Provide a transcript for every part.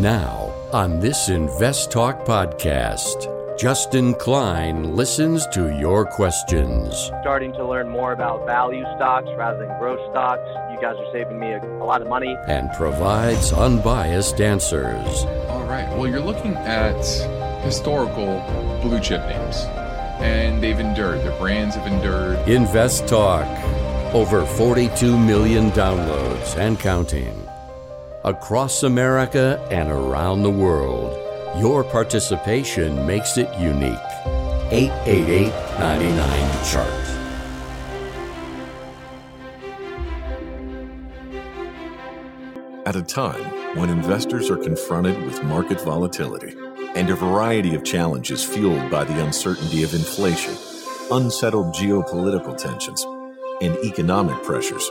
Now, on this Invest Talk podcast, Justin Klein listens to your questions. Starting to learn more about value stocks rather than growth stocks. You guys are saving me a, a lot of money. And provides unbiased answers. All right. Well, you're looking at historical blue chip names, and they've endured. Their brands have endured. Invest Talk. Over 42 million downloads and counting. Across America and around the world. Your participation makes it unique. 888 99 Chart. At a time when investors are confronted with market volatility and a variety of challenges fueled by the uncertainty of inflation, unsettled geopolitical tensions, and economic pressures,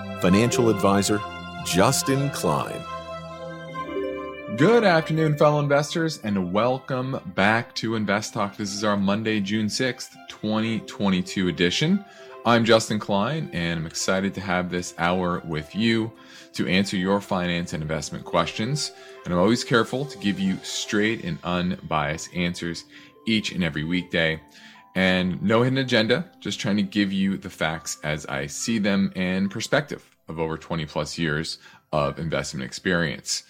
Financial Advisor, Justin Klein. Good afternoon, fellow investors, and welcome back to Invest Talk. This is our Monday, June 6th, 2022 edition. I'm Justin Klein, and I'm excited to have this hour with you to answer your finance and investment questions. And I'm always careful to give you straight and unbiased answers each and every weekday. And no hidden agenda, just trying to give you the facts as I see them and perspective of over 20 plus years of investment experience.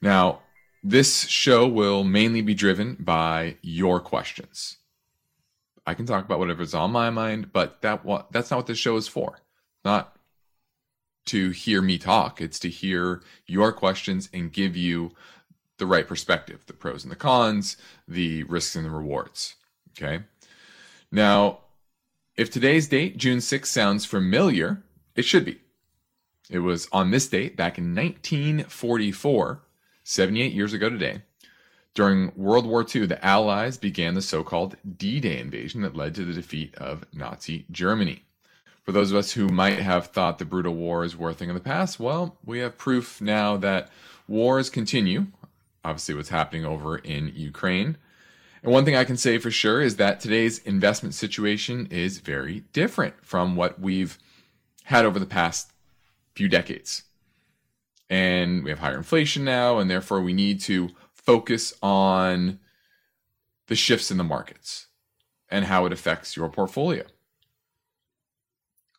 Now, this show will mainly be driven by your questions. I can talk about whatever's on my mind, but that that's not what this show is for. Not to hear me talk, it's to hear your questions and give you the right perspective, the pros and the cons, the risks and the rewards. Okay? Now, if today's date, June 6th, sounds familiar, it should be. It was on this date back in 1944 78 years ago today, during World War II, the Allies began the so called D Day invasion that led to the defeat of Nazi Germany. For those of us who might have thought the brutal wars were a thing of the past, well, we have proof now that wars continue. Obviously, what's happening over in Ukraine. And one thing I can say for sure is that today's investment situation is very different from what we've had over the past few decades and we have higher inflation now, and therefore we need to focus on the shifts in the markets and how it affects your portfolio.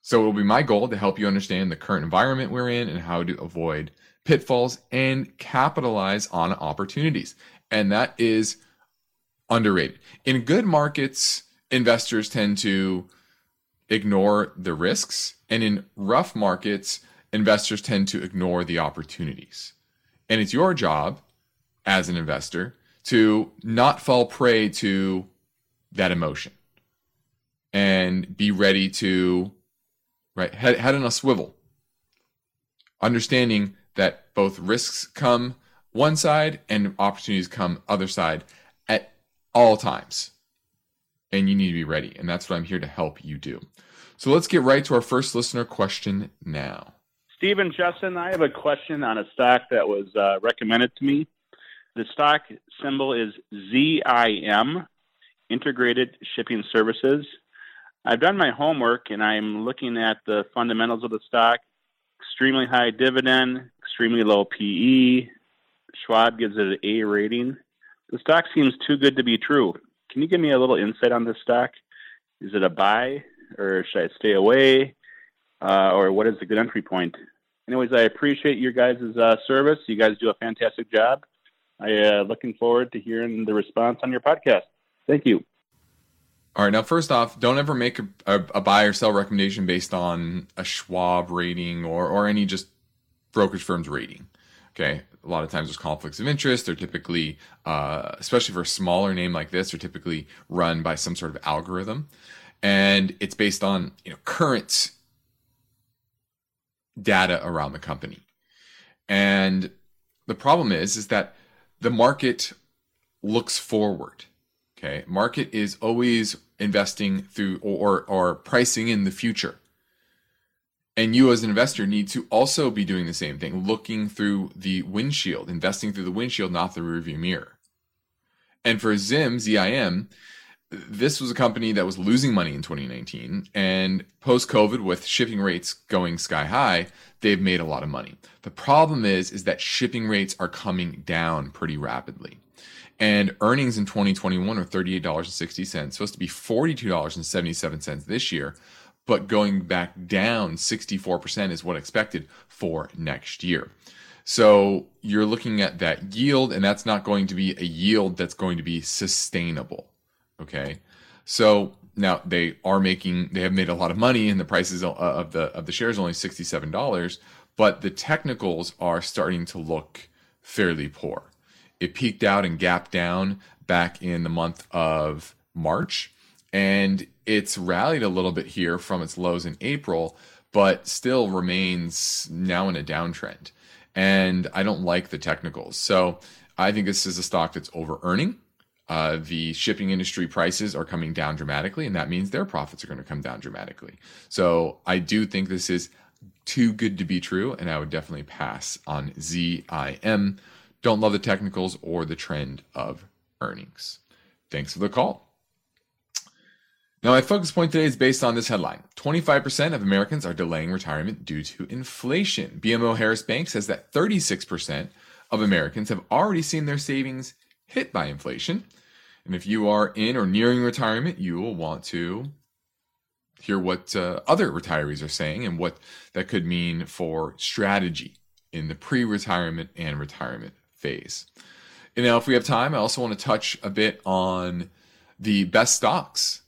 So it will be my goal to help you understand the current environment we're in and how to avoid pitfalls and capitalize on opportunities. And that is underrated. In good markets, investors tend to ignore the risks, and in rough markets, investors tend to ignore the opportunities. And it's your job as an investor to not fall prey to that emotion and be ready to right head, head on a swivel understanding that both risks come one side and opportunities come other side all times and you need to be ready and that's what i'm here to help you do so let's get right to our first listener question now Stephen Justin, I have a question on a stock that was uh, recommended to me. The stock symbol is ZIM, Integrated Shipping Services. I've done my homework and I'm looking at the fundamentals of the stock. Extremely high dividend, extremely low PE. Schwab gives it an A rating. The stock seems too good to be true. Can you give me a little insight on this stock? Is it a buy or should I stay away? uh, or what is a good entry point? Anyways, I appreciate your guys' uh, service. You guys do a fantastic job. I uh, looking forward to hearing the response on your podcast. Thank you. All right. Now, first off, don't ever make a, a, a buy or sell recommendation based on a Schwab rating or or any just brokerage firm's rating. Okay. A lot of times there's conflicts of interest. They're typically, uh, especially for a smaller name like this, they're typically run by some sort of algorithm, and it's based on you know current data around the company. And the problem is, is that the market looks forward. Okay, market is always investing through or, or, or pricing in the future. And you as an investor need to also be doing the same thing, looking through the windshield, investing through the windshield, not the rearview mirror. And for Zim, ZIM, this was a company that was losing money in 2019. And post COVID, with shipping rates going sky high, they've made a lot of money. The problem is, is that shipping rates are coming down pretty rapidly. And earnings in 2021 are $38.60, supposed to be $42.77 this year, but going back down 64% is what expected for next year. So you're looking at that yield, and that's not going to be a yield that's going to be sustainable. Okay. So now they are making, they have made a lot of money, and the prices uh, of the of the shares only sixty seven dollars, but the technicals are starting to look fairly poor. It peaked out and gapped down back in the month of March, and it's rallied a little bit here from its lows in April, but still remains now in a downtrend. And I don't like the technicals. So I think this is a stock that's over earning. Uh, the shipping industry prices are coming down dramatically, and that means their profits are going to come down dramatically. So I do think this is too good to be true, and I would definitely pass on ZIM. Don't love the technicals or the trend of earnings. Thanks for the call. Now, my focus point today is based on this headline 25% of Americans are delaying retirement due to inflation. BMO Harris Bank says that 36% of Americans have already seen their savings hit by inflation. And if you are in or nearing retirement, you will want to hear what uh, other retirees are saying and what that could mean for strategy in the pre retirement and retirement phase. And now, if we have time, I also want to touch a bit on the best stocks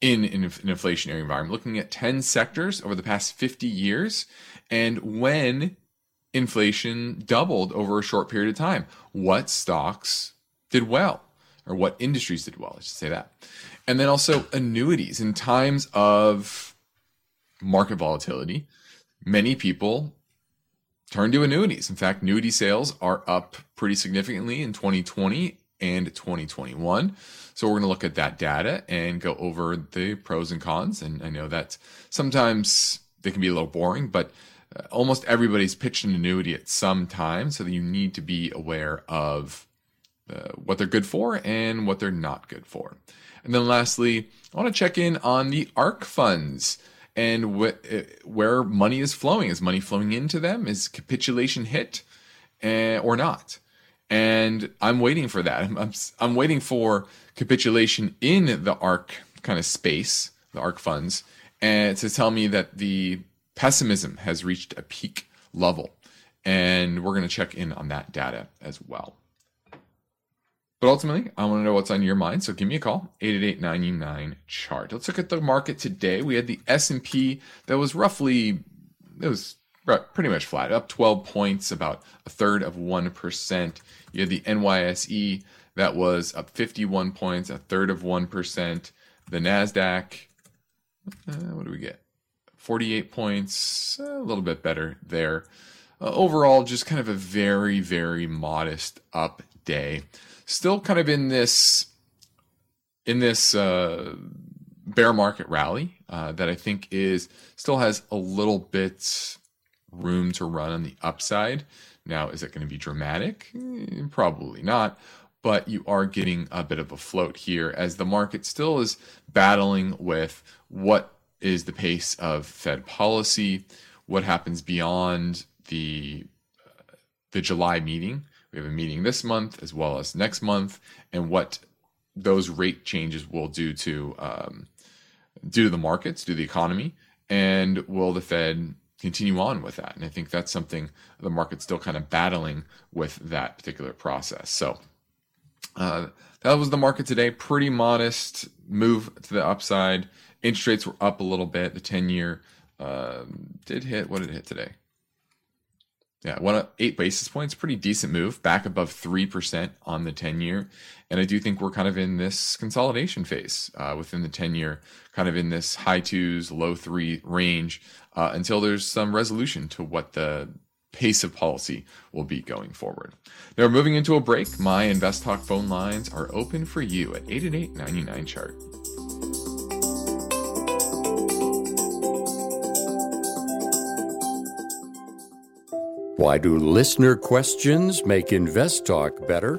in, an inflationary environment, looking at 10 sectors over the past 50 years and when inflation doubled over a short period of time, what stocks did well or what industries did well, I should say that. And then also annuities in times of market volatility, many people turn to annuities. In fact, annuity sales are up pretty significantly in 2020 and 2021. So we're going to look at that data and go over the pros and cons. And I know that sometimes they can be a little boring, but uh, almost everybody's pitched an annuity at some time. So that you need to be aware of uh, what they're good for and what they're not good for. And then lastly, I want to check in on the ARK funds and wh- uh, where money is flowing. Is money flowing into them? Is capitulation hit uh, or not? And I'm waiting for that. I'm, I'm, I'm waiting for capitulation in the ARK kind of space, the ARK funds, and to tell me that the pessimism has reached a peak level. And we're going to check in on that data as well. But ultimately, I want to know what's on your mind. So give me a call, 888-99-CHART. Let's look at the market today. We had the S&P that was roughly, it was pretty much flat, up 12 points, about a third of 1%. You had the NYSE that was up 51 points, a third of 1%. The NASDAQ, uh, what do we get? 48 points, a little bit better there. Uh, overall, just kind of a very, very modest up day. Still kind of in this in this uh, bear market rally uh, that I think is still has a little bit room to run on the upside. Now, is it going to be dramatic? Eh, probably not. But you are getting a bit of a float here as the market still is battling with what is the pace of Fed policy, what happens beyond the uh, the July meeting. We have a meeting this month as well as next month, and what those rate changes will do to um, do to the markets, do the economy, and will the Fed continue on with that. And I think that's something the market's still kind of battling with that particular process. So uh, that was the market today. Pretty modest move to the upside. Interest rates were up a little bit. The 10 year uh, did hit, what did it hit today? Yeah, one eight basis points, pretty decent move, back above 3% on the 10 year. And I do think we're kind of in this consolidation phase uh, within the 10 year, kind of in this high twos, low three range uh, until there's some resolution to what the pace of policy will be going forward. Now, we're moving into a break. My Invest Talk phone lines are open for you at 888 99 chart. Why do listener questions make Invest Talk better?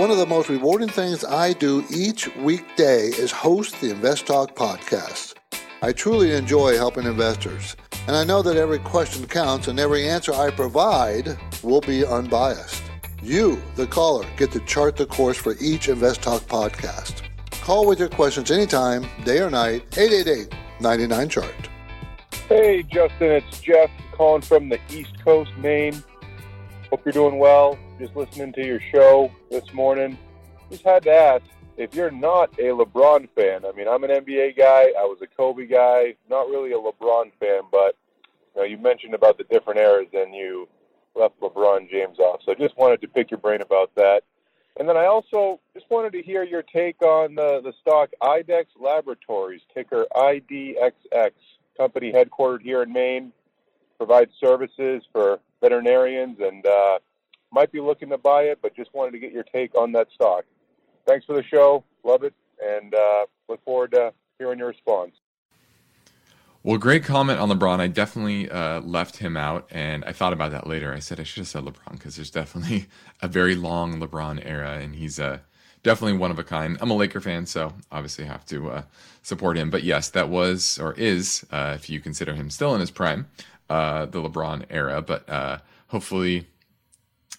One of the most rewarding things I do each weekday is host the Invest Talk podcast. I truly enjoy helping investors, and I know that every question counts and every answer I provide will be unbiased. You, the caller, get to chart the course for each Invest Talk podcast. Call with your questions anytime, day or night, 888 99 Chart. Hey, Justin, it's Jeff calling from the East Coast, Maine. Hope you're doing well. Just listening to your show this morning. Just had to ask if you're not a LeBron fan. I mean, I'm an NBA guy. I was a Kobe guy. Not really a LeBron fan, but you know, you mentioned about the different eras, and you left LeBron James off. So I just wanted to pick your brain about that. And then I also just wanted to hear your take on the, the stock IDEXX Laboratories, ticker IDXX, company headquartered here in Maine, provides services for veterinarians and uh, might be looking to buy it, but just wanted to get your take on that stock. Thanks for the show. Love it. And uh, look forward to hearing your response. Well, great comment on LeBron. I definitely uh, left him out, and I thought about that later. I said I should have said LeBron because there's definitely a very long LeBron era, and he's uh, definitely one of a kind. I'm a Laker fan, so obviously have to uh, support him. But yes, that was or is, uh, if you consider him still in his prime, uh, the LeBron era. But uh, hopefully,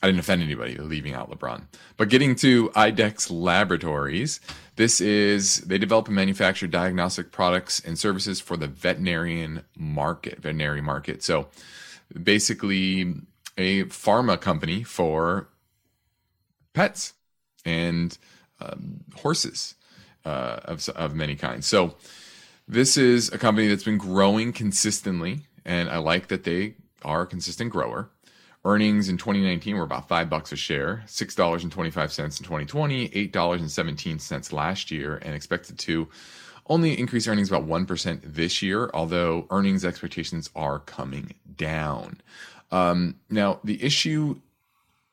I didn't offend anybody leaving out LeBron. But getting to IDEXX Laboratories, this is they develop and manufacture diagnostic products and services for the veterinarian market, veterinary market. So basically, a pharma company for pets and um, horses uh, of, of many kinds. So this is a company that's been growing consistently, and I like that they are a consistent grower. Earnings in 2019 were about five bucks a share, six dollars and twenty-five cents in 2020, eight dollars and seventeen cents last year, and expected to only increase earnings about one percent this year. Although earnings expectations are coming down. Um, now the issue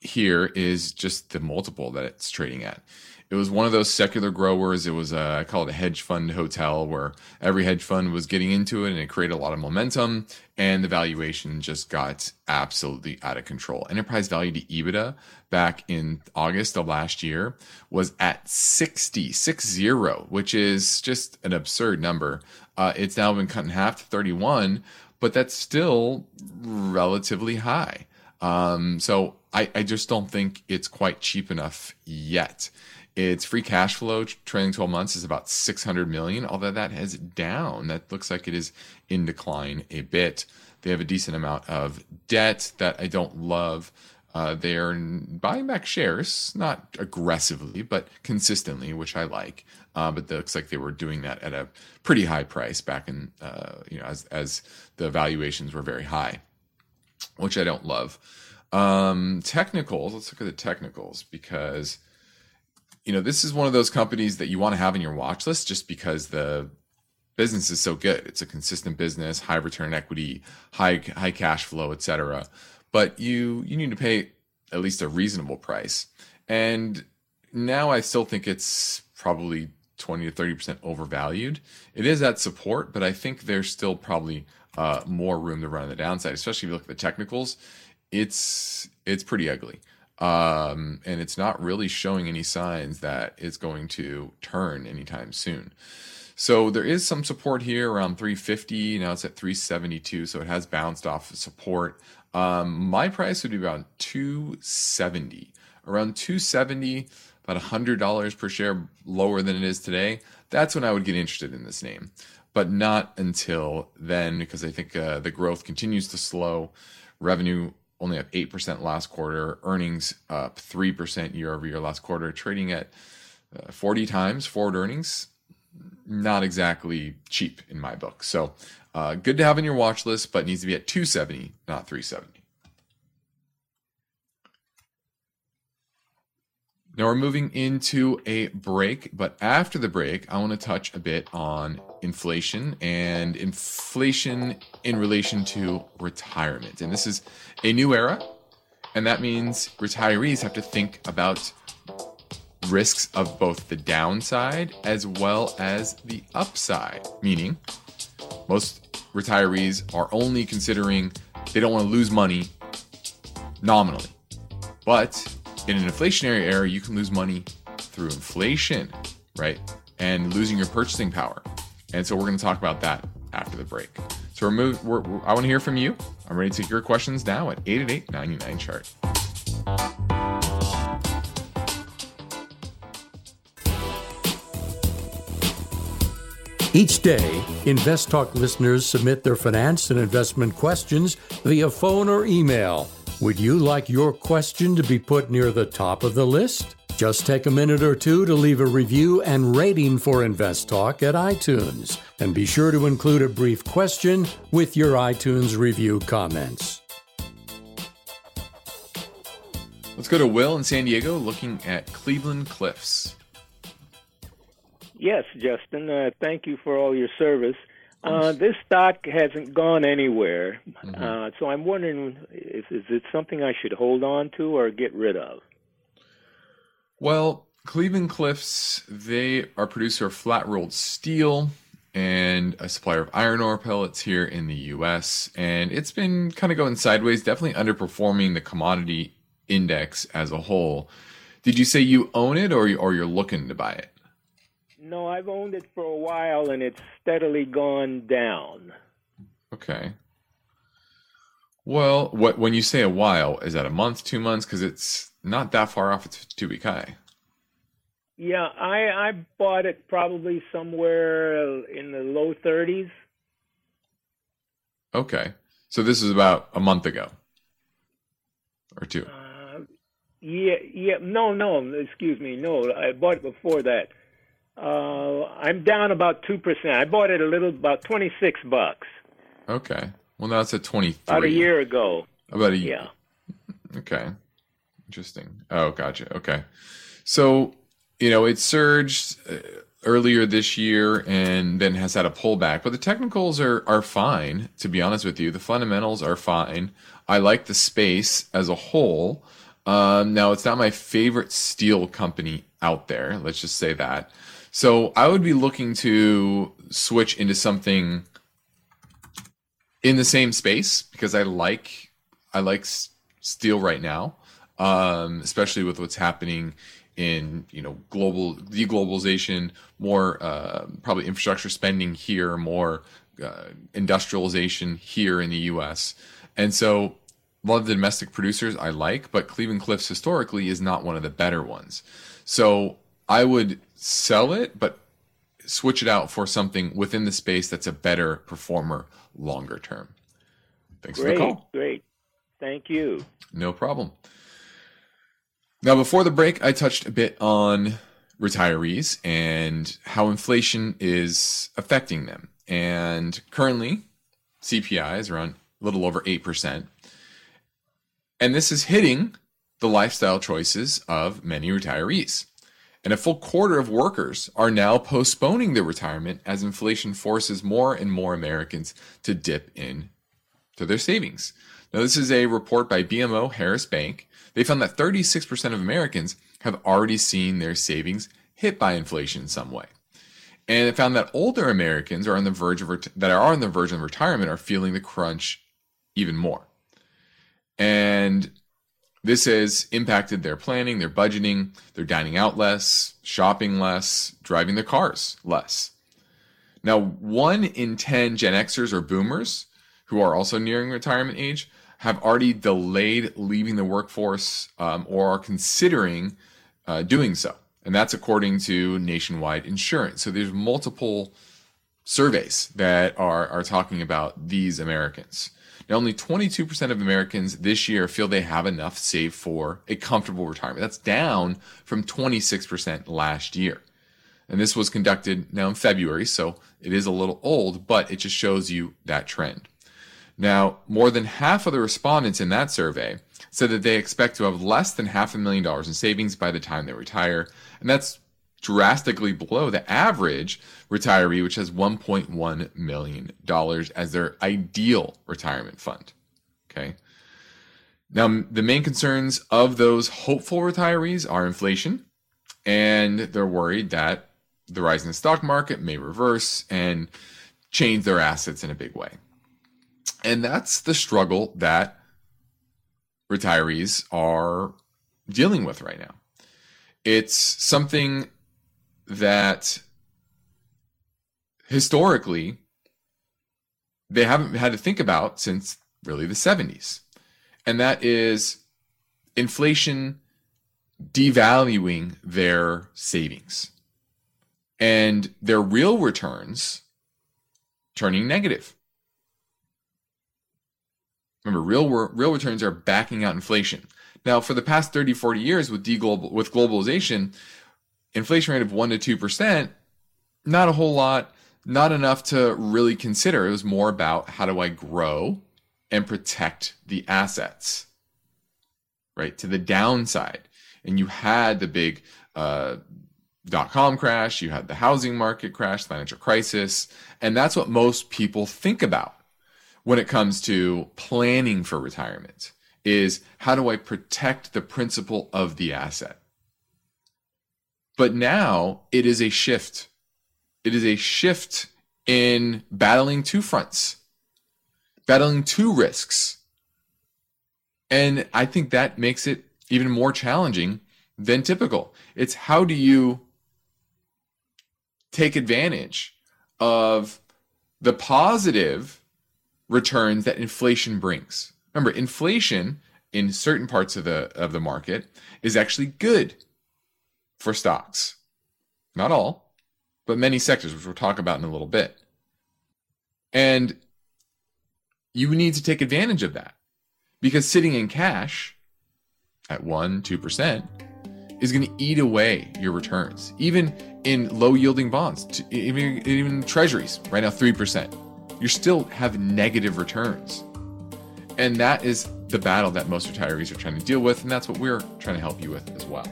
here is just the multiple that it's trading at. It was one of those secular growers. It was a, I call it a hedge fund hotel where every hedge fund was getting into it and it created a lot of momentum and the valuation just got absolutely out of control. Enterprise value to EBITDA back in August of last year was at 60, 60, which is just an absurd number. Uh, it's now been cut in half to 31, but that's still relatively high. Um, so I, I just don't think it's quite cheap enough yet. Its free cash flow trailing 12 months is about 600 million, although that has down. That looks like it is in decline a bit. They have a decent amount of debt that I don't love. Uh, they are buying back shares, not aggressively, but consistently, which I like. Uh, but it looks like they were doing that at a pretty high price back in, uh, you know, as as the valuations were very high, which I don't love. Um, technicals. Let's look at the technicals because you know, this is one of those companies that you want to have in your watch list just because the business is so good. It's a consistent business, high return equity, high high cash flow, etc. But you you need to pay at least a reasonable price. And now I still think it's probably 20 to 30% overvalued. It is at support, but I think there's still probably uh, more room to run on the downside, especially if you look at the technicals. it's it's pretty ugly. Um, and it's not really showing any signs that it's going to turn anytime soon. So there is some support here around 350. Now it's at 372, so it has bounced off of support. Um, my price would be around 270. Around 270, about $100 per share lower than it is today. That's when I would get interested in this name, but not until then because I think uh, the growth continues to slow. Revenue only up 8% last quarter, earnings up 3% year over year last quarter, trading at uh, 40 times forward earnings. Not exactly cheap in my book. So uh, good to have in your watch list, but needs to be at 270, not 370. Now we're moving into a break, but after the break, I want to touch a bit on inflation and inflation in relation to retirement. And this is a new era, and that means retirees have to think about risks of both the downside as well as the upside, meaning most retirees are only considering they don't want to lose money nominally. But in an inflationary era, you can lose money through inflation, right? And losing your purchasing power. And so we're going to talk about that after the break. So we're, move, we're, I want to hear from you. I'm ready to take your questions now at 888 99 chart. Each day, Invest Talk listeners submit their finance and investment questions via phone or email. Would you like your question to be put near the top of the list? Just take a minute or two to leave a review and rating for Invest Talk at iTunes. And be sure to include a brief question with your iTunes review comments. Let's go to Will in San Diego looking at Cleveland Cliffs. Yes, Justin. Uh, thank you for all your service. Uh, this stock hasn't gone anywhere, mm-hmm. uh, so I'm wondering if is it something I should hold on to or get rid of? Well, Cleveland Cliffs, they are a producer of flat rolled steel and a supplier of iron ore pellets here in the US. And it's been kind of going sideways, definitely underperforming the commodity index as a whole. Did you say you own it or, or you're looking to buy it? No, I've owned it for a while and it's steadily gone down. Okay. Well, what when you say a while, is that a month, two months? Because it's not that far off its two week high. Yeah, I I bought it probably somewhere in the low thirties. Okay, so this is about a month ago, or two. Uh, yeah, yeah, no, no, excuse me, no, I bought it before that. Uh, I'm down about two percent. I bought it a little about twenty six bucks. Okay. Well, now it's at twenty three. About a year ago. About a year. Yeah. Okay. Interesting. Oh, gotcha. Okay. So, you know, it surged uh, earlier this year and then has had a pullback, but the technicals are are fine. To be honest with you, the fundamentals are fine. I like the space as a whole. Um, now, it's not my favorite steel company out there. Let's just say that. So I would be looking to switch into something in the same space because I like I like steel right now, um, especially with what's happening in you know global deglobalization, more uh, probably infrastructure spending here, more uh, industrialization here in the U.S. And so a lot of the domestic producers I like, but Cleveland Cliffs historically is not one of the better ones. So I would sell it, but switch it out for something within the space that's a better performer longer term. Thanks great, for the call. Great. Thank you. No problem. Now, before the break, I touched a bit on retirees and how inflation is affecting them. And currently, CPI is around a little over 8%. And this is hitting the lifestyle choices of many retirees. And a full quarter of workers are now postponing their retirement as inflation forces more and more Americans to dip in to their savings. Now, this is a report by BMO Harris Bank. They found that 36% of Americans have already seen their savings hit by inflation in some way. And it found that older Americans are on the verge of ret- that are on the verge of retirement are feeling the crunch even more. And this has impacted their planning, their budgeting, their dining out less, shopping less, driving their cars less. Now, one in 10 Gen Xers or boomers who are also nearing retirement age have already delayed leaving the workforce um, or are considering uh, doing so. And that's according to nationwide insurance. So there's multiple surveys that are, are talking about these Americans. Now, only 22% of Americans this year feel they have enough saved for a comfortable retirement. That's down from 26% last year. And this was conducted now in February, so it is a little old, but it just shows you that trend. Now, more than half of the respondents in that survey said that they expect to have less than half a million dollars in savings by the time they retire. And that's drastically below the average retiree, which has $1.1 million as their ideal retirement fund. Okay. Now, the main concerns of those hopeful retirees are inflation, and they're worried that the rise in the stock market may reverse and change their assets in a big way. And that's the struggle that retirees are dealing with right now. It's something that historically they haven't had to think about since really the 70s. And that is inflation devaluing their savings and their real returns turning negative. Remember, real real returns are backing out inflation. Now, for the past 30, 40 years with deglobal with globalization, inflation rate of 1 to 2%, not a whole lot, not enough to really consider. It was more about how do I grow and protect the assets, right? To the downside. And you had the big uh, dot com crash, you had the housing market crash, financial crisis. And that's what most people think about when it comes to planning for retirement is how do I protect the principle of the asset? But now it is a shift. It is a shift in battling two fronts, battling two risks. And I think that makes it even more challenging than typical. It's how do you take advantage of the positive returns that inflation brings? Remember, inflation in certain parts of the of the market is actually good for stocks. Not all, but many sectors, which we'll talk about in a little bit. And you need to take advantage of that because sitting in cash at 1 2% is going to eat away your returns even in low yielding bonds even even treasuries right now 3% you still have negative returns and that is the battle that most retirees are trying to deal with and that's what we're trying to help you with as well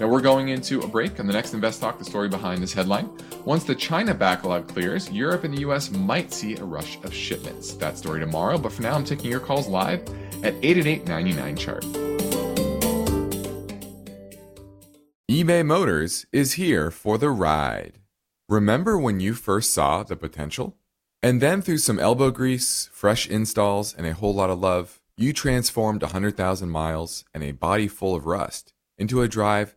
now we're going into a break. On the next Invest Talk, the story behind this headline. Once the China backlog clears, Europe and the US might see a rush of shipments. That story tomorrow, but for now, I'm taking your calls live at 888 99 chart. eBay Motors is here for the ride. Remember when you first saw the potential? And then through some elbow grease, fresh installs, and a whole lot of love, you transformed 100,000 miles and a body full of rust into a drive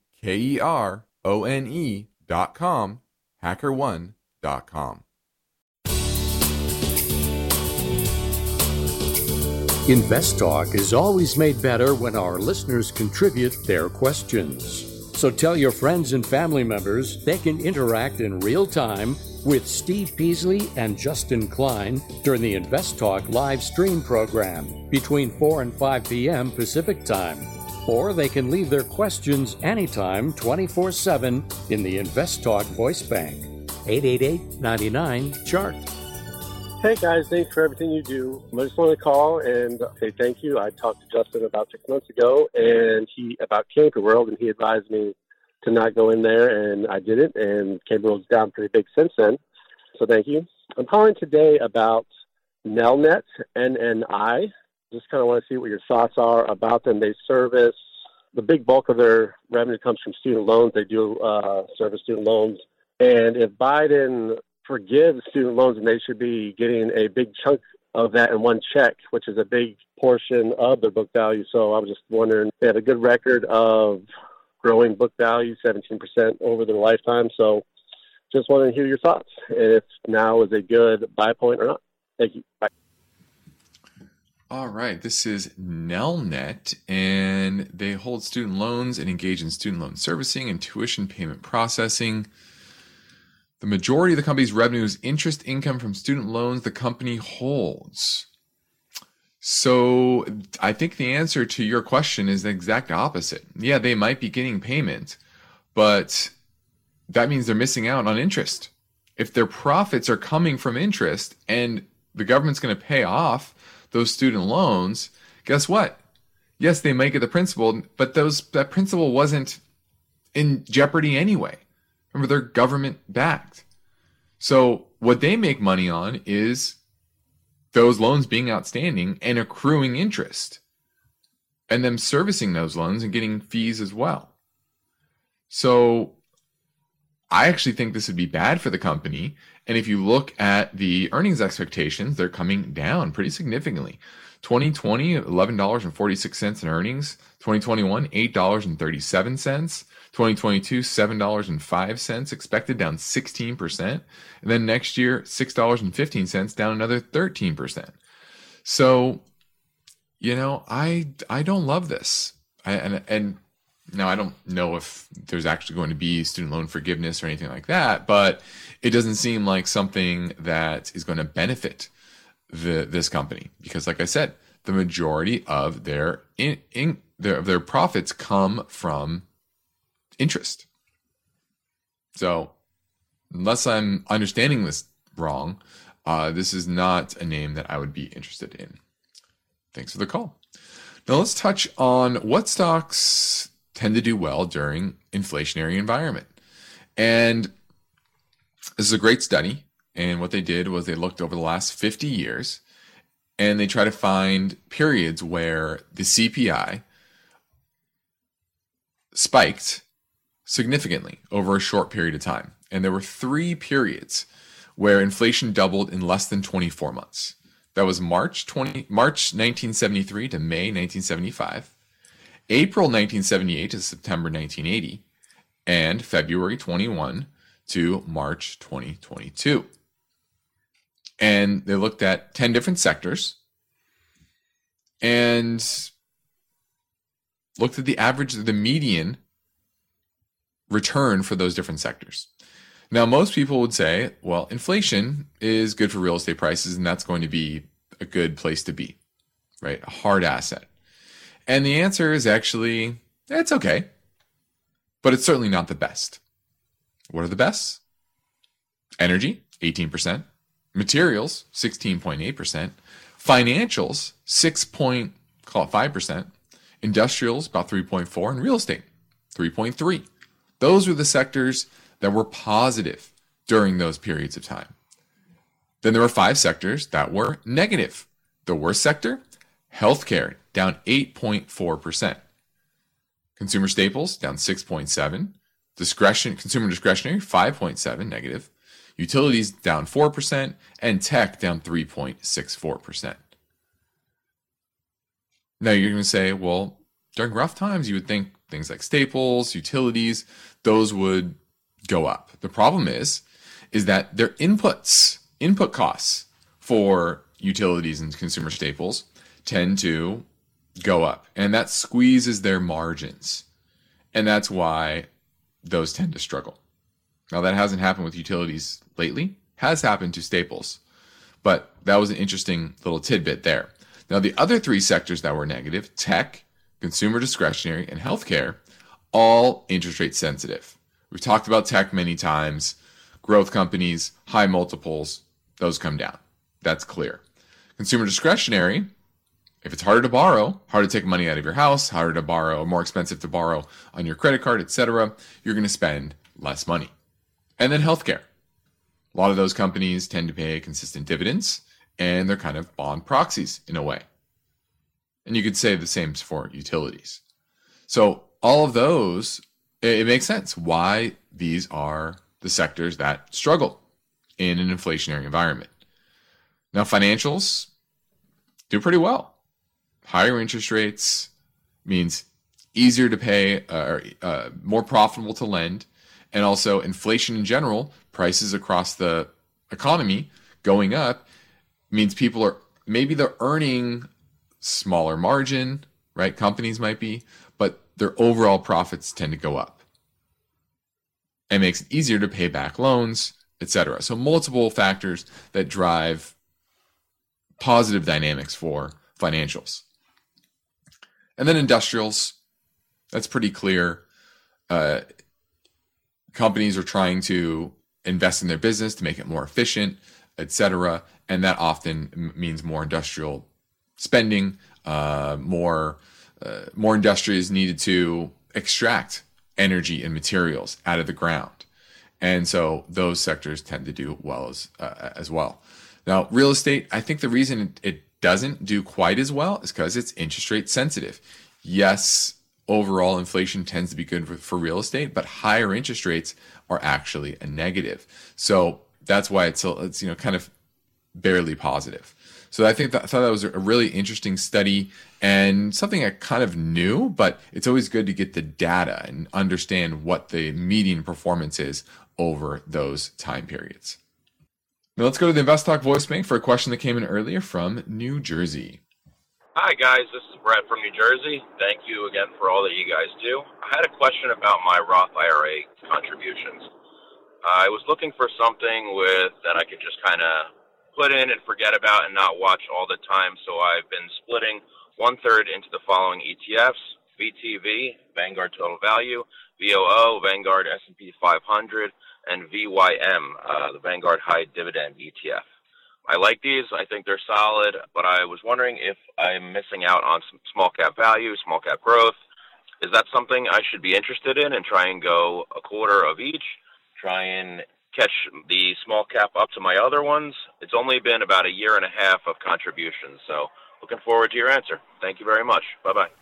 K E R O N dot com. Invest Talk is always made better when our listeners contribute their questions. So tell your friends and family members they can interact in real time with Steve Peasley and Justin Klein during the Invest Talk live stream program between 4 and 5 p.m. Pacific Time. Or they can leave their questions anytime 24 7 in the InvestTalk voice bank. 888 99 Chart. Hey guys, thanks for everything you do. I just wanted to call and say thank you. I talked to Justin about six months ago, and he about Camping World, and he advised me to not go in there, and I didn't. And Camping World's down pretty big since then. So thank you. I'm calling today about Nelnet, NNI. Just kind of want to see what your thoughts are about them. They service the big bulk of their revenue comes from student loans. They do uh, service student loans, and if Biden forgives student loans and they should be getting a big chunk of that in one check, which is a big portion of their book value. So I was just wondering, they have a good record of growing book value, 17% over their lifetime. So just wanted to hear your thoughts and if now is a good buy point or not. Thank you. Bye. All right, this is Nelnet, and they hold student loans and engage in student loan servicing and tuition payment processing. The majority of the company's revenue is interest income from student loans the company holds. So I think the answer to your question is the exact opposite. Yeah, they might be getting payment, but that means they're missing out on interest. If their profits are coming from interest and the government's going to pay off those student loans, guess what? Yes, they might get the principal, but those that principal wasn't in jeopardy anyway. Remember, they're government backed. So what they make money on is those loans being outstanding and accruing interest and them servicing those loans and getting fees as well. So I actually think this would be bad for the company. And if you look at the earnings expectations, they're coming down pretty significantly. 2020, $11.46 in earnings. 2021, $8.37. 2022, $7.05, expected down 16%. And then next year, $6.15, down another 13%. So, you know, I I don't love this. I, and and now I don't know if there's actually going to be student loan forgiveness or anything like that, but it doesn't seem like something that is going to benefit the this company because, like I said, the majority of their in, in their their profits come from interest. So, unless I'm understanding this wrong, uh, this is not a name that I would be interested in. Thanks for the call. Now let's touch on what stocks tend to do well during inflationary environment. And this is a great study. And what they did was they looked over the last 50 years and they try to find periods where the CPI spiked significantly over a short period of time. And there were three periods where inflation doubled in less than 24 months. That was March 20 March 1973 to May 1975, April 1978 to September 1980, and February 21 to March 2022. And they looked at 10 different sectors and looked at the average, the median return for those different sectors. Now, most people would say, well, inflation is good for real estate prices, and that's going to be a good place to be, right? A hard asset. And the answer is actually, it's okay, but it's certainly not the best. What are the best? Energy, 18%, materials, 16.8%, financials, 6. Point, call it 5%, industrials, about 3.4, and real estate, 3.3. Those were the sectors that were positive during those periods of time. Then there were five sectors that were negative. The worst sector, healthcare, down 8.4%. Consumer staples, down 6.7. Discretion, consumer discretionary, 5.7 negative. Utilities down 4%, and tech down 3.64%. Now you're going to say, well, during rough times, you would think things like staples, utilities, those would go up. The problem is, is that their inputs, input costs for utilities and consumer staples tend to go up, and that squeezes their margins. And that's why those tend to struggle. Now, that hasn't happened with utilities lately, has happened to staples, but that was an interesting little tidbit there. Now, the other three sectors that were negative tech, consumer discretionary, and healthcare all interest rate sensitive. We've talked about tech many times. Growth companies, high multiples, those come down. That's clear. Consumer discretionary, if it's harder to borrow, harder to take money out of your house, harder to borrow, more expensive to borrow on your credit card, etc., you're going to spend less money. And then healthcare. A lot of those companies tend to pay consistent dividends and they're kind of bond proxies in a way. And you could say the same for utilities. So all of those, it, makes sense why these are the sectors that struggle in an inflationary environment. Now, financials do pretty well. Higher interest rates means easier to pay, uh, uh, more profitable to lend, and also inflation in general, prices across the economy going up means people are maybe they're earning smaller margin, right? Companies might be, but their overall profits tend to go up. It makes it easier to pay back loans, etc. So multiple factors that drive positive dynamics for financials. And then industrials, that's pretty clear. Uh, companies are trying to invest in their business to make it more efficient, etc. And that often means more industrial spending, uh, more uh, more industry is needed to extract energy and materials out of the ground, and so those sectors tend to do well as uh, as well. Now, real estate, I think the reason it doesn't do quite as well is because it's interest rate sensitive. Yes, overall inflation tends to be good for, for real estate, but higher interest rates are actually a negative. So that's why it's it's you know kind of barely positive. So I think that, I thought that was a really interesting study and something I kind of knew, but it's always good to get the data and understand what the median performance is over those time periods. Now let's go to the Invest Talk voice bank for a question that came in earlier from New Jersey. Hi guys, this is Brett from New Jersey. Thank you again for all that you guys do. I had a question about my Roth IRA contributions. I was looking for something with that I could just kind of put in and forget about and not watch all the time. So I've been splitting one third into the following ETFs: VTV, Vanguard Total Value, VOO, Vanguard S&P 500, and VYM, uh, the Vanguard High Dividend ETF. I like these. I think they're solid, but I was wondering if I'm missing out on some small cap value, small cap growth. Is that something I should be interested in and try and go a quarter of each? Try and catch the small cap up to my other ones. It's only been about a year and a half of contributions, so looking forward to your answer. Thank you very much. Bye bye.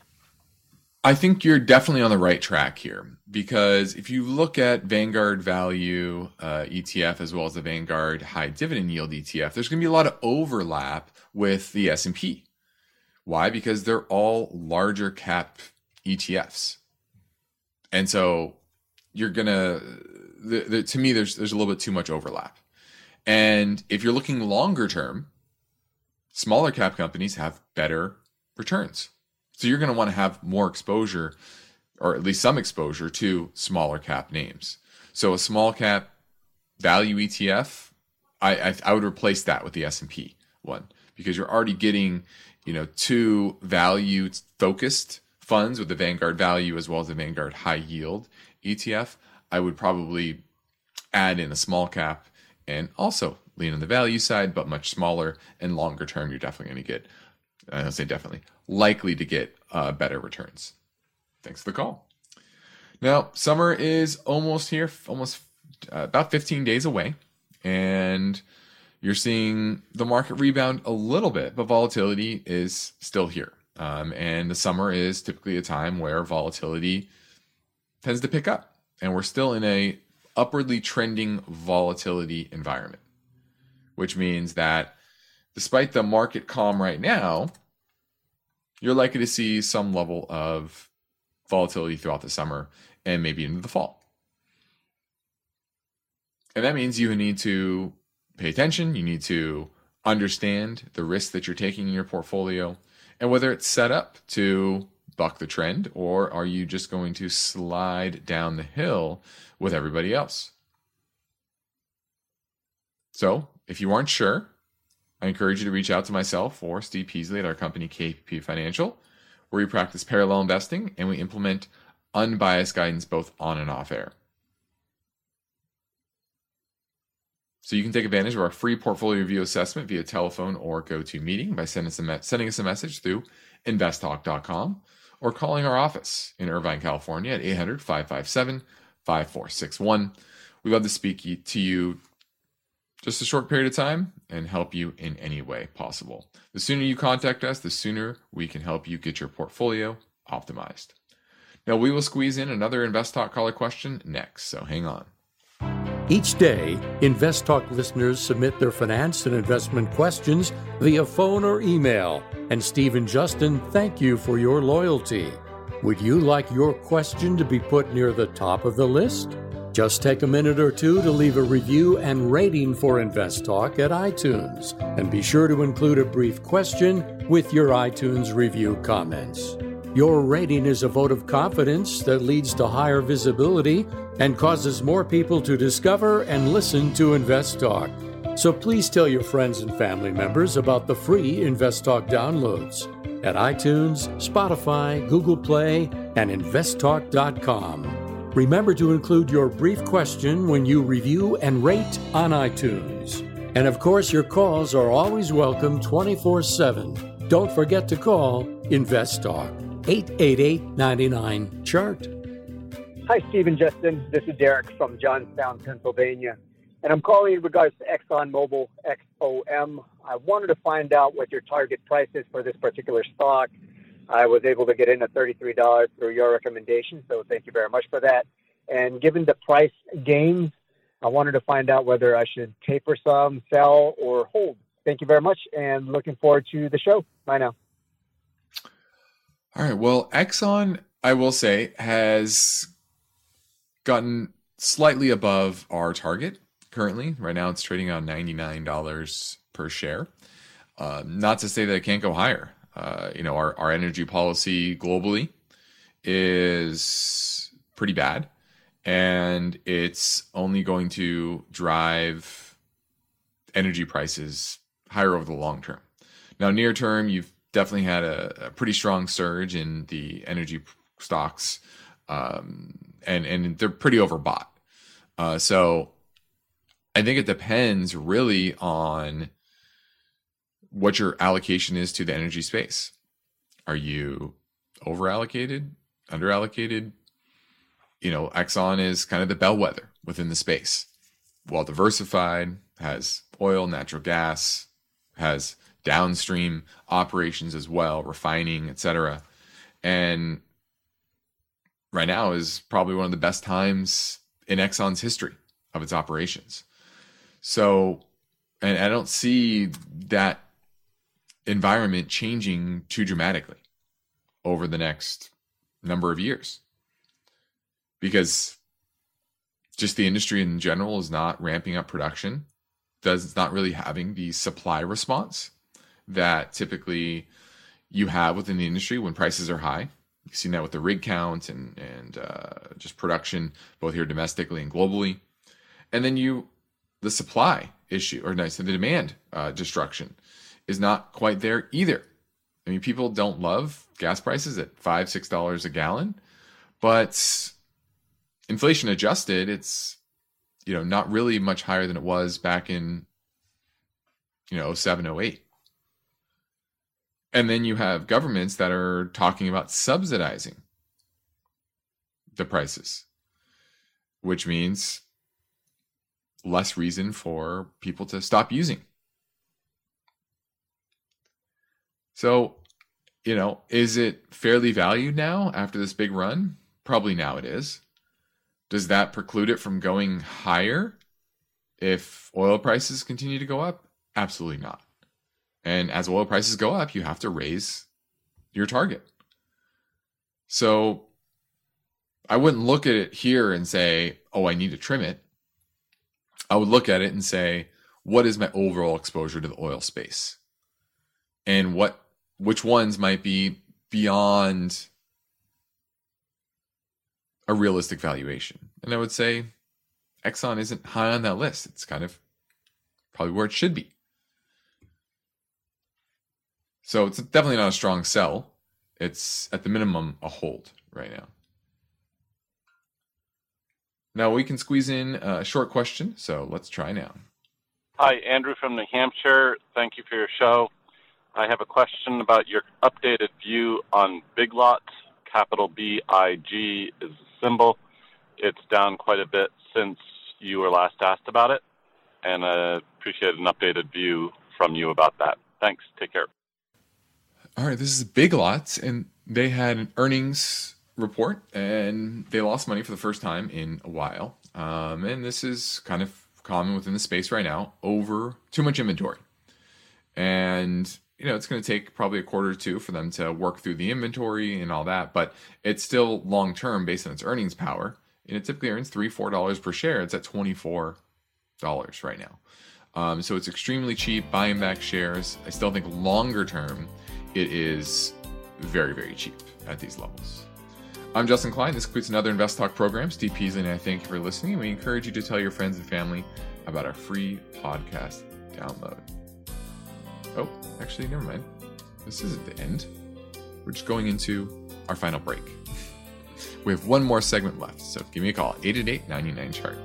I think you're definitely on the right track here because if you look at Vanguard Value uh, ETF as well as the Vanguard High Dividend Yield ETF, there's going to be a lot of overlap with the S&P. Why? Because they're all larger cap ETFs. And so you're gonna the, the, to me there's there's a little bit too much overlap. And if you're looking longer term, smaller cap companies have better returns. So you're going to want to have more exposure or at least some exposure to smaller cap names. So a small cap value ETF, I, I, I would replace that with the S&P one because you're already getting, you know, two value focused funds with the Vanguard value as well as the Vanguard high yield ETF. I would probably add in a small cap and also lean on the value side, but much smaller and longer term. You're definitely going to get, I don't say definitely, likely to get uh, better returns. Thanks for the call. Now, summer is almost here, almost uh, about 15 days away, and you're seeing the market rebound a little bit, but volatility is still here. Um, and the summer is typically a time where volatility tends to pick up, and we're still in a upwardly trending volatility environment, which means that despite the market calm right now, you're likely to see some level of volatility throughout the summer and maybe into the fall. And that means you need to pay attention, you need to understand the risk that you're taking in your portfolio and whether it's set up to buck the trend or are you just going to slide down the hill with everybody else? So, if you aren't sure, I encourage you to reach out to myself or Steve Peasley at our company KPP Financial, where we practice parallel investing and we implement unbiased guidance both on and off air. So you can take advantage of our free portfolio review assessment via telephone or GoToMeeting by sending us me- sending us a message through investtalk.com or calling our office in Irvine, California at 800 557 5461. We love to speak to you just a short period of time and help you in any way possible. The sooner you contact us, the sooner we can help you get your portfolio optimized. Now, we will squeeze in another Invest Talk caller question next, so hang on. Each day, Invest Talk listeners submit their finance and investment questions via phone or email. And Steve and Justin thank you for your loyalty. Would you like your question to be put near the top of the list? Just take a minute or two to leave a review and rating for Invest Talk at iTunes. And be sure to include a brief question with your iTunes review comments. Your rating is a vote of confidence that leads to higher visibility and causes more people to discover and listen to Invest Talk. So please tell your friends and family members about the free Invest Talk downloads at iTunes, Spotify, Google Play, and investtalk.com. Remember to include your brief question when you review and rate on iTunes. And of course, your calls are always welcome 24 7. Don't forget to call Invest Talk. 888 99 Chart. Hi, Stephen Justin. This is Derek from Johnstown, Pennsylvania. And I'm calling in regards to ExxonMobil XOM. I wanted to find out what your target price is for this particular stock. I was able to get in at $33 through your recommendation, so thank you very much for that. And given the price gains, I wanted to find out whether I should taper some, sell, or hold. Thank you very much, and looking forward to the show. Bye now. All right. Well, Exxon, I will say, has gotten slightly above our target currently. Right now, it's trading on $99 per share. Uh, not to say that it can't go higher. Uh, you know, our, our energy policy globally is pretty bad, and it's only going to drive energy prices higher over the long term. Now, near term, you've definitely had a, a pretty strong surge in the energy stocks, um, and and they're pretty overbought. Uh, so I think it depends really on what your allocation is to the energy space. Are you over allocated, under allocated? You know, Exxon is kind of the bellwether within the space. Well diversified, has oil, natural gas, has downstream operations as well, refining, etc. And right now is probably one of the best times in Exxon's history of its operations. So, and I don't see that environment changing too dramatically over the next number of years because just the industry in general is not ramping up production, does it's not really having the supply response that typically you have within the industry when prices are high. You've seen that with the rig count and and uh, just production, both here domestically and globally. And then you, the supply issue, or nice, the demand uh, destruction is not quite there either. I mean, people don't love gas prices at five, six dollars a gallon, but inflation adjusted, it's you know not really much higher than it was back in you know 07, 08. And then you have governments that are talking about subsidizing the prices, which means less reason for people to stop using. So, you know, is it fairly valued now after this big run? Probably now it is. Does that preclude it from going higher if oil prices continue to go up? Absolutely not. And as oil prices go up, you have to raise your target. So I wouldn't look at it here and say, oh, I need to trim it. I would look at it and say, what is my overall exposure to the oil space? And what which ones might be beyond a realistic valuation? And I would say Exxon isn't high on that list. It's kind of probably where it should be. So it's definitely not a strong sell. It's at the minimum a hold right now. Now we can squeeze in a short question, so let's try now. Hi, Andrew from New Hampshire. Thank you for your show. I have a question about your updated view on Big Lots. Capital B I G is the symbol. It's down quite a bit since you were last asked about it, and I appreciate an updated view from you about that. Thanks. Take care all right, this is Big Lots, and they had an earnings report, and they lost money for the first time in a while. Um, and this is kind of common within the space right now over too much inventory. And you know, it's going to take probably a quarter or two for them to work through the inventory and all that, but it's still long term based on its earnings power. And it typically earns three, four dollars per share. It's at twenty four dollars right now. Um, so it's extremely cheap buying back shares. I still think longer term, it is very, very cheap at these levels. I'm Justin Klein. This concludes another Invest Talk program. Steve Peasley and I thank you for listening. We encourage you to tell your friends and family about our free podcast download. Oh, actually, never mind. This isn't the end. We're just going into our final break. we have one more segment left, so give me a call 888 99 chart.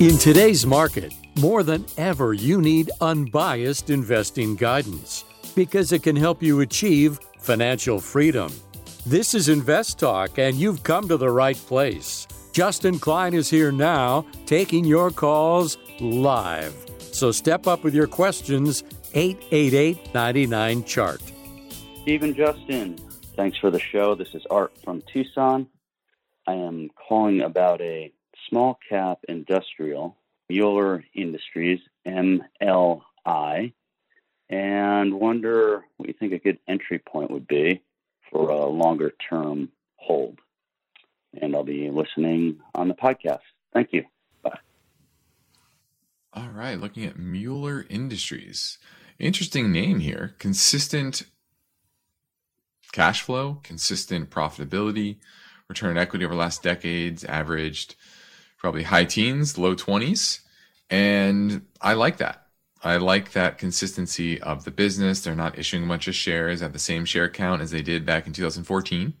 In today's market, more than ever, you need unbiased investing guidance because it can help you achieve financial freedom. This is Invest Talk, and you've come to the right place. Justin Klein is here now, taking your calls live. So step up with your questions, 888 99 Chart. Stephen Justin, thanks for the show. This is Art from Tucson. I am calling about a small cap industrial, Mueller Industries, MLI, and wonder what you think a good entry point would be for a longer term hold. And I'll be listening on the podcast. Thank you. Bye. All right, looking at Mueller Industries. Interesting name here. Consistent cash flow, consistent profitability, return on equity over the last decades averaged probably high teens, low 20s. And I like that. I like that consistency of the business. They're not issuing a bunch of shares at the same share count as they did back in 2014.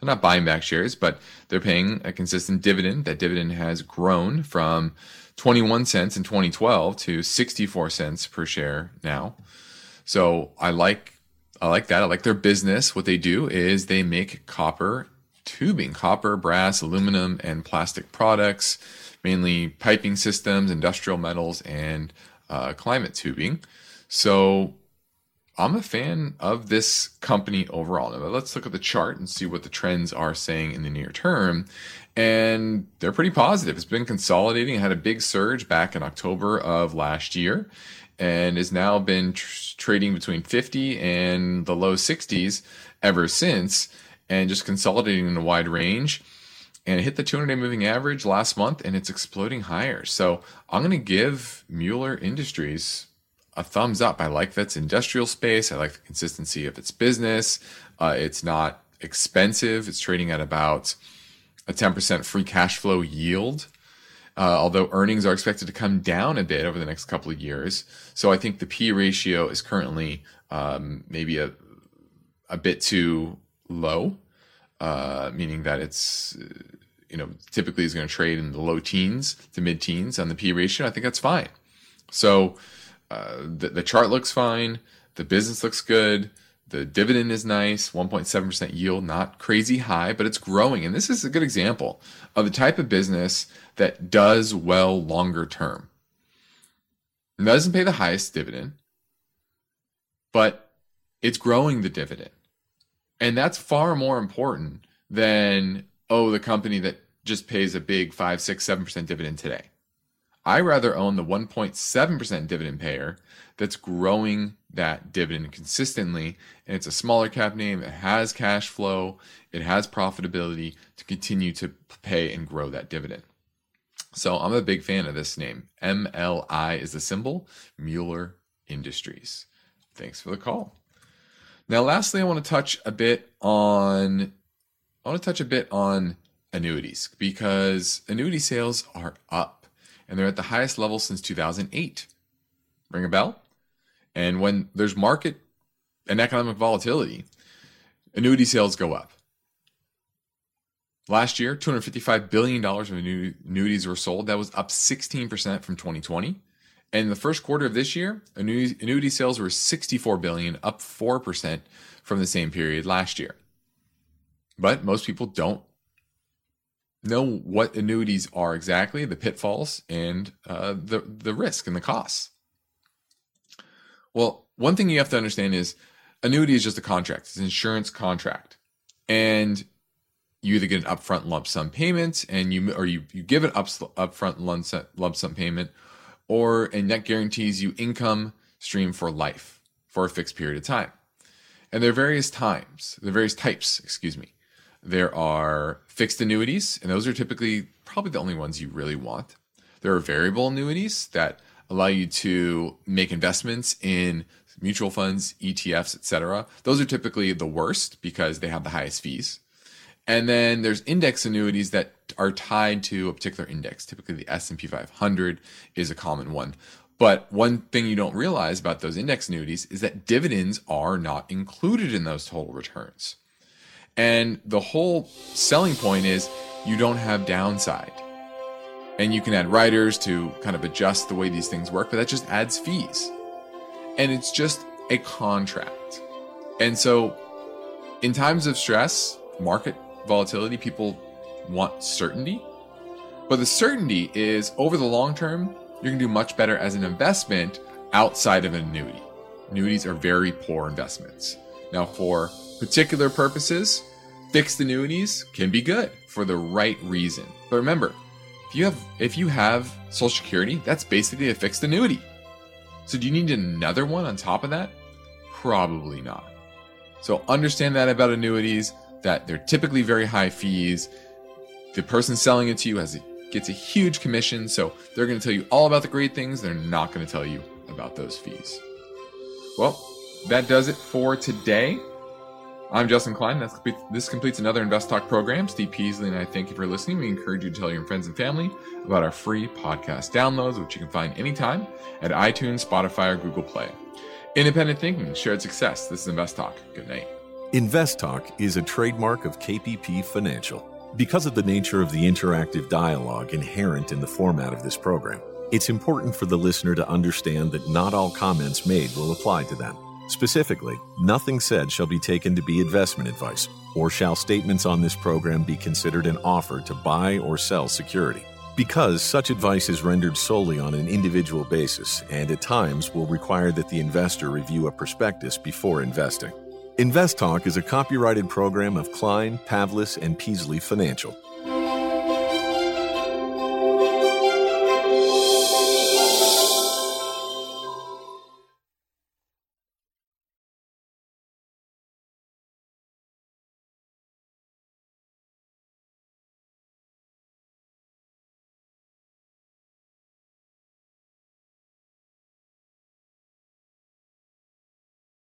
They're not buying back shares, but they're paying a consistent dividend. That dividend has grown from 21 cents in 2012 to 64 cents per share now. So I like I like that. I like their business. What they do is they make copper tubing, copper, brass, aluminum, and plastic products, mainly piping systems, industrial metals, and uh, climate tubing. So I'm a fan of this company overall. Now, let's look at the chart and see what the trends are saying in the near term. And they're pretty positive. It's been consolidating. It had a big surge back in October of last year. and has now been tr- trading between 50 and the low 60s ever since and just consolidating in a wide range and it hit the 200 day moving average last month and it's exploding higher. So I'm going to give Mueller Industries a thumbs up. I like that's industrial space. I like the consistency of its business. Uh, it's not expensive. It's trading at about a 10% free cash flow yield. Uh, although earnings are expected to come down a bit over the next couple of years. So I think the P ratio is currently um, maybe a, a bit too low, uh, meaning that it's, you know, typically is going to trade in the low teens to mid teens on the P ratio. I think that's fine. So uh, the, the chart looks fine. The business looks good. The dividend is nice, 1.7% yield, not crazy high, but it's growing. And this is a good example of the type of business that does well longer term. It doesn't pay the highest dividend, but it's growing the dividend. And that's far more important than, oh, the company that just pays a big 5, 6, 7% dividend today. I rather own the 1.7% dividend payer that's growing that dividend consistently. And it's a smaller cap name. It has cash flow, it has profitability to continue to pay and grow that dividend. So I'm a big fan of this name. MLI is the symbol, Mueller Industries. Thanks for the call. Now, lastly, I want to touch a bit on I want to touch a bit on annuities because annuity sales are up and they're at the highest level since 2008. Ring a bell? And when there's market and economic volatility, annuity sales go up. Last year, $255 billion of annuities were sold. That was up 16% from 2020. And in the first quarter of this year, annuity, annuity sales were 64 billion, up 4% from the same period last year. But most people don't know what annuities are exactly, the pitfalls, and uh, the the risk and the costs. Well, one thing you have to understand is annuity is just a contract. It's an insurance contract, and you either get an upfront lump sum payment, and you or you you give an up, upfront lump sum, lump sum payment, or and that guarantees you income stream for life for a fixed period of time. And there are various times, there are various types, excuse me. There are fixed annuities, and those are typically probably the only ones you really want. There are variable annuities that allow you to make investments in mutual funds, ETFs, etc. Those are typically the worst because they have the highest fees. And then there's index annuities that are tied to a particular index. Typically the S&P 500 is a common one. But one thing you don't realize about those index annuities is that dividends are not included in those total returns. And the whole selling point is you don't have downside. And you can add riders to kind of adjust the way these things work, but that just adds fees. And it's just a contract. And so in times of stress, market volatility, people want certainty. But the certainty is over the long term, you're going to do much better as an investment outside of an annuity. Annuities are very poor investments. Now, for particular purposes, fixed annuities can be good for the right reason. But remember, if you have if you have Social Security, that's basically a fixed annuity. So do you need another one on top of that? Probably not. So understand that about annuities that they're typically very high fees. The person selling it to you has a, gets a huge commission, so they're going to tell you all about the great things. They're not going to tell you about those fees. Well, that does it for today. I'm Justin Klein. That's, this completes another Invest Talk program. Steve Peasley and I thank you for listening. We encourage you to tell your friends and family about our free podcast downloads, which you can find anytime at iTunes, Spotify, or Google Play. Independent thinking, shared success. This is Invest Talk. Good night. Invest Talk is a trademark of KPP Financial. Because of the nature of the interactive dialogue inherent in the format of this program, it's important for the listener to understand that not all comments made will apply to them. Specifically, nothing said shall be taken to be investment advice, or shall statements on this program be considered an offer to buy or sell security. Because such advice is rendered solely on an individual basis and at times will require that the investor review a prospectus before investing. Invest Talk is a copyrighted program of Klein, Pavlis, and Peasley Financial.